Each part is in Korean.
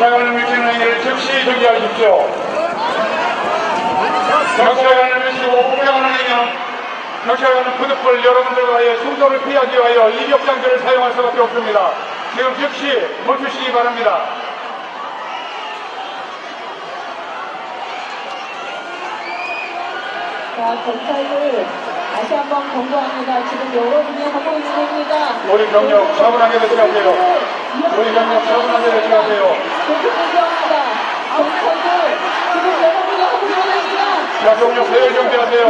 경찰관을 밀치는 행위를 즉시 중지하십시오. 경찰관을 밀치고 폭행하는 행위는 경찰관은 부득불 여러분들과의 충돌을 피하기 위하여 이격 장비를 사용할 수밖에 없습니다. 지금 즉시 멈추시기 바랍니다. 자, 경찰들 다시 한번 경고합니다. 지금 여러분이 하고 있는 행위가 우리 경력 차분하게 대처하세요. 우리 경력 차분하게 대처하세요. 계속 공개합니다. 경찰들 지금 여러분이 하고 있는 행위가 자, 경력 배열 정비하세요.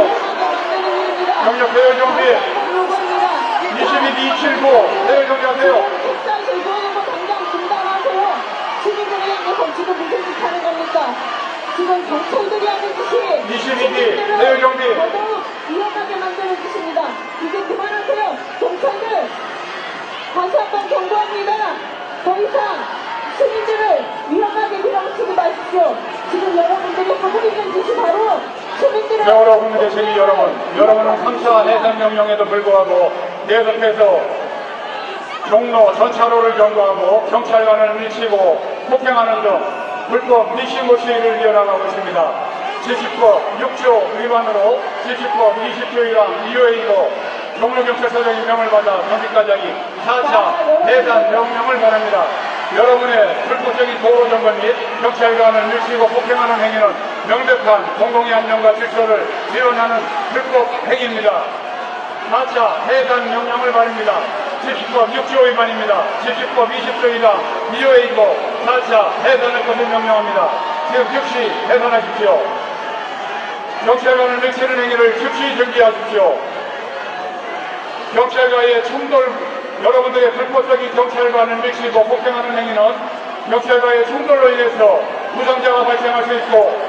행위입니다. 경력 배열 정비. 요구입니다. 22, 279 배열 정비하세요. 식사 제조하는 거 당장 중단하세요. 시민들에게 지금 무슨 짓 하는 겁니까? 지금 경찰들이 하는 짓이 22기 배열 정비. 더더욱 위험하게 만드는 짓입니다. 이제 그만하세요. 경찰들 다시 한 번 경고합니다. 더 이상 시민들을 위험하게 마십시오. 지금 여러분들이 하고 있는 짓이 바로 시민들을 세월호 국민 시민 여러분, 여러분은 3차 해산 명령에도 불구하고 계속해서 종로 전차로를 경고하고 경찰관을 밀치고 폭행하는 등 불법 미싱고 시위를 이어나가고 있습니다. 70법 6조 위반으로 70법 20조 1항 2호이고 종로경찰서장이 명을 받아 하기 4차 해산 명령을 바랍니다. 여러분의 불법적인 도로 점거 및 경찰관을 밀치고 폭행하는 행위는 명백한 공공의 안녕과 질서를 위반하는 불법 행위입니다. 4차 해산 명령을 바랍니다. 70법 6조 위반입니다. 70법 20조 1항 2호이고 4차 해산을 것을 명령합니다. 지금 즉시 해산하십시오. 경찰관을 밀치는 행위를 즉시 중지하십시오. 경찰과의 충돌, 여러분들의 불법적인 경찰관을 밀치고 폭행하는 행위는 경찰과의 충돌로 인해서 부상자가 발생할 수 있고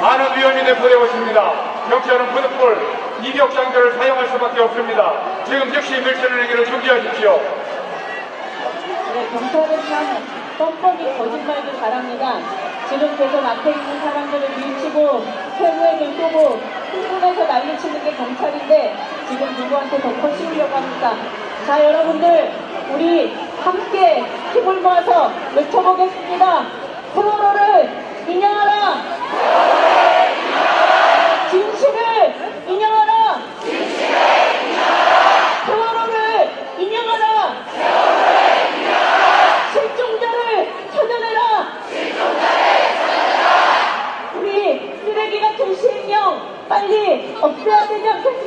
많은 위험이 내포되고 있습니다. 경찰은 부득불 이격 장비를 사용할 수밖에 없습니다. 지금 즉시 밀치는 행위를 중지하십시오. 네, 경찰은 참 뻔뻔히 거짓말도 잘합니다. 지금 계속 앞에 있는 사람들을 밀치고 세우에 들쏘고 흥분해서 난리치는 게 경찰인데 지금 누구한테 덮어 씌우려고 합니까? 자 여러분들 우리 함께 힘을 모아서 외쳐보겠습니다. 세월호를 인정하라! 진실을 인정하라! 세월호를 인정하라! 실종자를 찾아내라! 우리 쓰레기 같은 시행령 빨리 없애야 되지 않겠습니까?